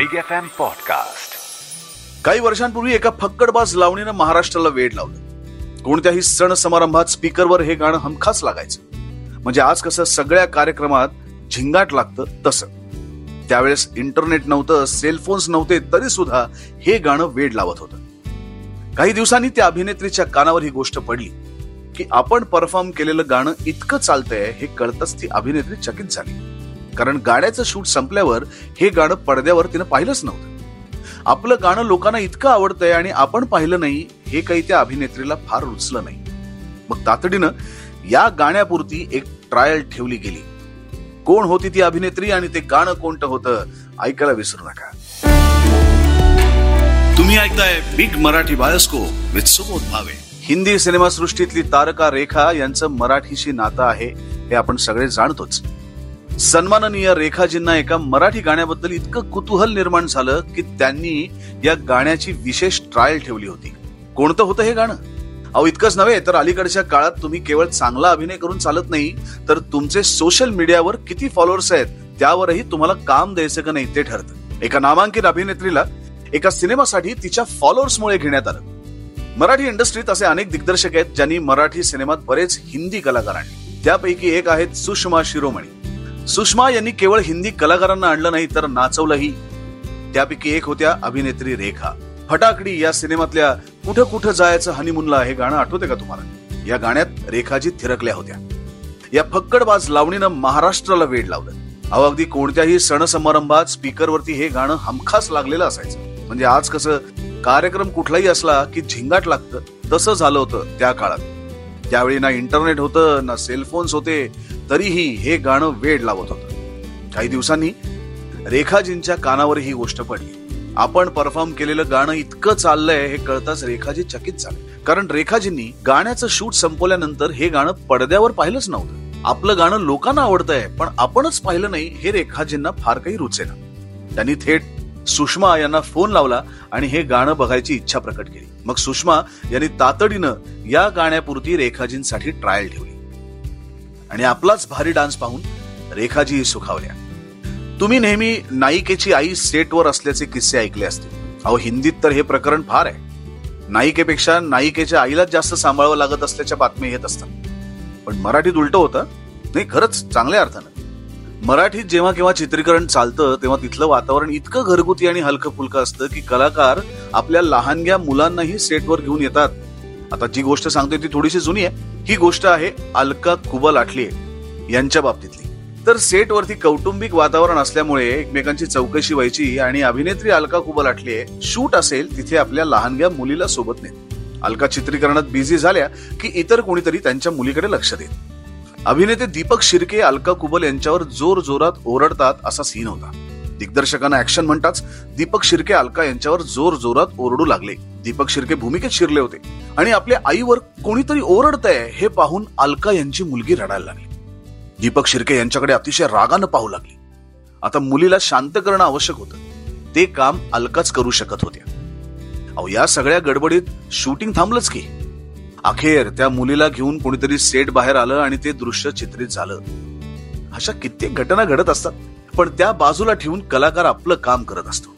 Big F M podcast काही वर्षांपूर्वी एका फक्कडबाज लावणीनं महाराष्ट्राला वेड लावलं. कोणत्याही सण समारंभात स्पीकरवर हे गाणं हमखास लागायचं. म्हणजे आज कसं सगळ्या कार्यक्रमात झिंगाट लागतं तसं. त्यावेळेस इंटरनेट नव्हतं सेलफोन्स नव्हते तरी सुद्धा हे गाणं वेड लावत होतं. काही दिवसांनी त्या अभिनेत्रीच्या कानावर ही गोष्ट पडली की आपण परफॉर्म केलेलं गाणं इतकं चालतंय हे कळतच ती अभिनेत्री चकित झाली. कारण गाण्याचं शूट संपल्यावर हे गाणं पडद्यावर तिनं पाहिलंच नव्हतं. आपलं गाणं लोकांना इतकं आवडतंय आणि आपण पाहिलं नाही हे काही त्या अभिनेत्रीला फार रुचलं नाही. मग तातडीनं या गाण्यापुरती एक ट्रायल ठेवली गेली. कोण होती ती अभिनेत्री आणि ते गाणं कोणतं होतं ऐकायला विसरू नका. तुम्ही ऐकताय big Marathi bioscope with Subodh Bhave Hindi सिनेमासृष्टीतली तारका रेखा यांचं मराठीशी नातं आहे हे आपण सगळे जाणतोच. सन्माननीय रेखाजींना एका मराठी गाण्याबद्दल इतकं कुतूहल निर्माण झालं की त्यांनी या गाण्याची विशेष ट्रायल ठेवली होती. कोणतं होतं हे गाणं? अहो इतकंच नव्हे तर अलीकडच्या काळात तुम्ही केवळ चांगला अभिनय करून चालत नाही तर तुमचे सोशल मीडियावर किती फॉलोअर्स आहेत त्यावरही तुम्हाला काम द्यायचं का नाही ते ठरतं. एका नामांकित अभिनेत्रीला एका सिनेमासाठी तिच्या फॉलोअर्समुळे घेण्यात आलं. मराठी इंडस्ट्रीत असे अनेक दिग्दर्शक आहेत ज्यांनी मराठी सिनेमात बरेच हिंदी कलाकार आणले त्यापैकी एक आहेत सुषमा शिरोमणी. सुषमा यांनी केवळ हिंदी कलाकारांना आणलं नाही तर नाचवलंही. त्यापैकी एक होत्या अभिनेत्री रेखा. फटाकडी या सिनेमातल्या कुठं कुठं जायचं हनीमूनला हे गाणं आठवते का तुम्हाला? या गाण्यात रेखाजी थिरकल्या होत्या. या फक्कडबाज लावणीनं महाराष्ट्राला वेड लावलं. अहो अगदी कोणत्याही सण समारंभात स्पीकरवरती हे गाणं हमखास लागलेलं असायचं. म्हणजे आज कसं कार्यक्रम कुठलाही असला की झिंगाट लागतं. तसं झालं होतं त्या काळात. त्यावेळी ना इंटरनेट होतं ना सेलफोन्स होते तरीही हे गाणं वेड लावत होतं. काही दिवसांनी रेखाजींच्या कानावर ही गोष्ट पडली. आपण परफॉर्म केलेलं गाणं इतकं चाललंय हे कळताच रेखाजी चकित झाले. कारण रेखाजींनी गाण्याचं शूट संपवल्यानंतर हे गाणं पडद्यावर पाहिलंच नव्हतं. आपलं गाणं लोकांना आवडतंय पण आपणच पाहिलं नाही हे रेखाजींना फार काही रुचेना. त्यांनी थेट सुषमा यांना फोन लावला आणि हे गाणं बघायची इच्छा प्रकट केली. मग सुषमा यांनी तातडीनं या गाण्यापुरती रेखाजींसाठी ट्रायल ठेवली. आणि आपलाच भारी डान्स पाहून रेखाजी सुखावल्या. तुम्ही नेहमी नायिकेची आई सेटवर असल्याचे किस्से ऐकले असतील अहो हिंदीत तर हे प्रकरण फार आहे. नायिकेपेक्षा नायिकेच्या आईलाच जास्त सांभाळावं लागत असल्याच्या बातम्या येत असतात. पण मराठीत उलट होतं नाही खरंच चांगल्या अर्थानं. मराठीत जेव्हा केव्हा चित्रीकरण चालतं तेव्हा तिथलं वातावरण इतकं घरगुती आणि हलकं फुलकं असतं की कलाकार आपल्या लहानग्या मुलांनाही सेटवर घेऊन येतात आता जी गोष्ट सांगतोय ती थोडीशी जुनी आहे. ही गोष्ट आहे अलका कुबल आठले यांच्या बाबतीतली. तर सेटवरती कौटुंबिक वातावरण असल्यामुळे एकमेकांची चौकशी व्हायची आणि अभिनेत्री अलका कुबल आठले शूट असेल तिथे आपल्या लहानग्या मुलीला सोबत नेत. अलका चित्रीकरणात बिझी झाल्या की इतर कोणीतरी त्यांच्या मुलीकडे लक्ष देत. अभिनेते दीपक शिर्के अलका कुबल यांच्यावर जोर जोरात ओरडतात असा सीन होता. दिग्दर्शकांना ऍक्शन म्हणताच दीपक शिर्के अलका यांच्यावर जोर जोरात ओरडू लागले. दीपक शिर्के भूमिकेत शिरले होते. आणि आपल्या आईवर कोणीतरी ओरडतंय हे पाहून अलका यांची मुलगी रडायला लागली. दीपक शिर्के यांच्याकडे अतिशय रागानं पाहू लागली. आता मुलीला शांत करणं आवश्यक होतं. ते काम अलकाच करू शकत होत्या. अहो या सगळ्या गडबडीत शूटिंग थांबलंच की. अखेर त्या मुलीला घेऊन कोणीतरी सेट बाहेर आलं आणि ते दृश्य चित्रित झालं. अशा कित्येक घटना घडत असतात. पण त्या बाजूला ठेवून कलाकार आपलं काम करत असतो.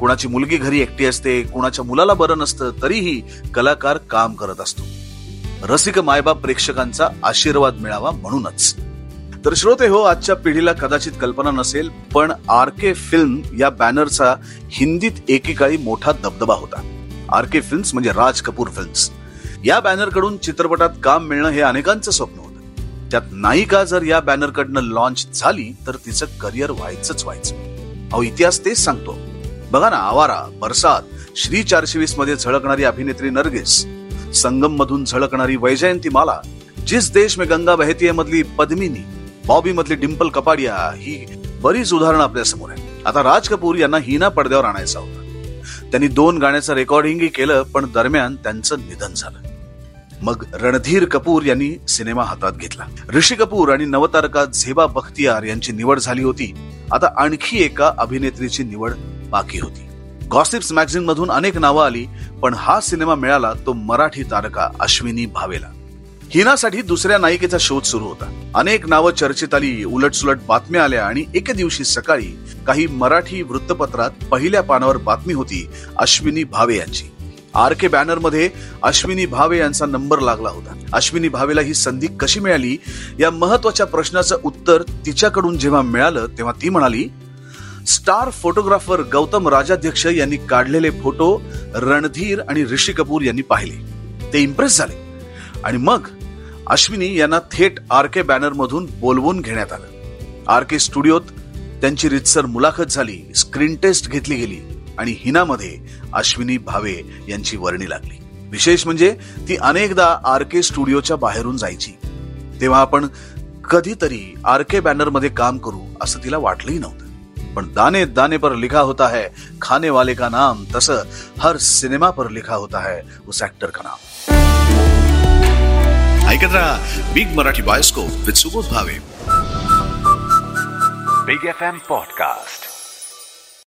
कुणाची मुलगी घरी एकटी असते कुणाच्या मुलाला बरं नसतं तरीही कलाकार काम करत असतो. रसिक मायबाप प्रेक्षकांचा आशीर्वाद मिळावा म्हणूनच. तर श्रोते हो आजच्या पिढीला कदाचित कल्पना नसेल पण आर के फिल्म या बॅनरचा हिंदीत एकेकाळी मोठा दबदबा होता. आर के फिल्म्स म्हणजे राज कपूर फिल्म्स. या बॅनरकडून चित्रपटात काम मिळणं हे अनेकांचं स्वप्न त्यात नायिका जर या बॅनर कडनं लॉन्च झाली तर तिचं करिअर व्हायचंच व्हायचं. अहो इतिहास तेच सांगतो. बघा ना आवारा बरसात श्री चारशे वीसमध्ये झळकणारी अभिनेत्री नरगिस संगम मधून झळकणारी वैजयंती माला जिस देश में गंगा बहतीये मधली पद्मिनी बॉबी मधली डिम्पल कपाडिया ही बरीच उदाहरणं आपल्यासमोर आहे आता राज कपूर यांना हिना पडद्यावर आणायचा होता. त्यांनी दोन गाण्याचं रेकॉर्डिंगही केलं पण दरम्यान त्यांचं निधन झालं. मग रणधीर कपूर यांनी सिनेमा हातात घेतला. ऋषी कपूर आणि नवतारका झेबा बख्तियार यांची निवड झाली होती. आता आणखी एका अभिनेत्रीची निवड बाकी होती. गॉसिप्स मॅगझिन मधून अनेक नावं आली पण हा सिनेमा मिळाला तो मराठी तारका अश्विनी भावेला. हिनासाठी दुसऱ्या नायिकेचा शोध सुरू होता. अनेक नावं चर्चेत आली उलटसुलट बातम्या आल्या आणि एके दिवशी सकाळी काही मराठी वृत्तपत्रात पहिल्या पानावर बातमी होती अश्विनी भावे यांची. आर के बॅनरमध्ये अश्विनी भावे यांचा नंबर लागला होता. अश्विनी भावेला ही संधी कशी मिळाली? या महत्त्वाच्या प्रश्नाचं उत्तर तिच्याकडून जेव्हा मिळालं तेव्हा ती म्हणाली स्टार फोटोग्राफर गौतम राजाध्यक्ष यांनी काढलेले फोटो रणधीर आणि ऋषी कपूर यांनी पाहिले. ते इम्प्रेस झाले. आणि मग अश्विनी यांना थेट आर के बॅनर मधून बोलवून घेण्यात आलं. आर के स्टुडिओत त्यांची रितसर मुलाखत झाली. स्क्रीन टेस्ट घेतली गेली. आणि हिनामध्ये अश्विनी भावे यांची वर्णी लागली. विशेष म्हणजे ती अनेकदा आर के स्टुडिओच्या बाहेरून जायची. तेव्हा आपण कधीतरी आर के बॅनरमध्ये काम करू असं तिला वाटलंही नव्हतं. पण दाने दाने पर लिखा होता है खाने वाले का नाम तसं हर सिनेमा पर लिखा होता है उस ऍक्टर का नाम. ऐकत राहा big Marathi bioscope with Subodh Bhave big FM M podcast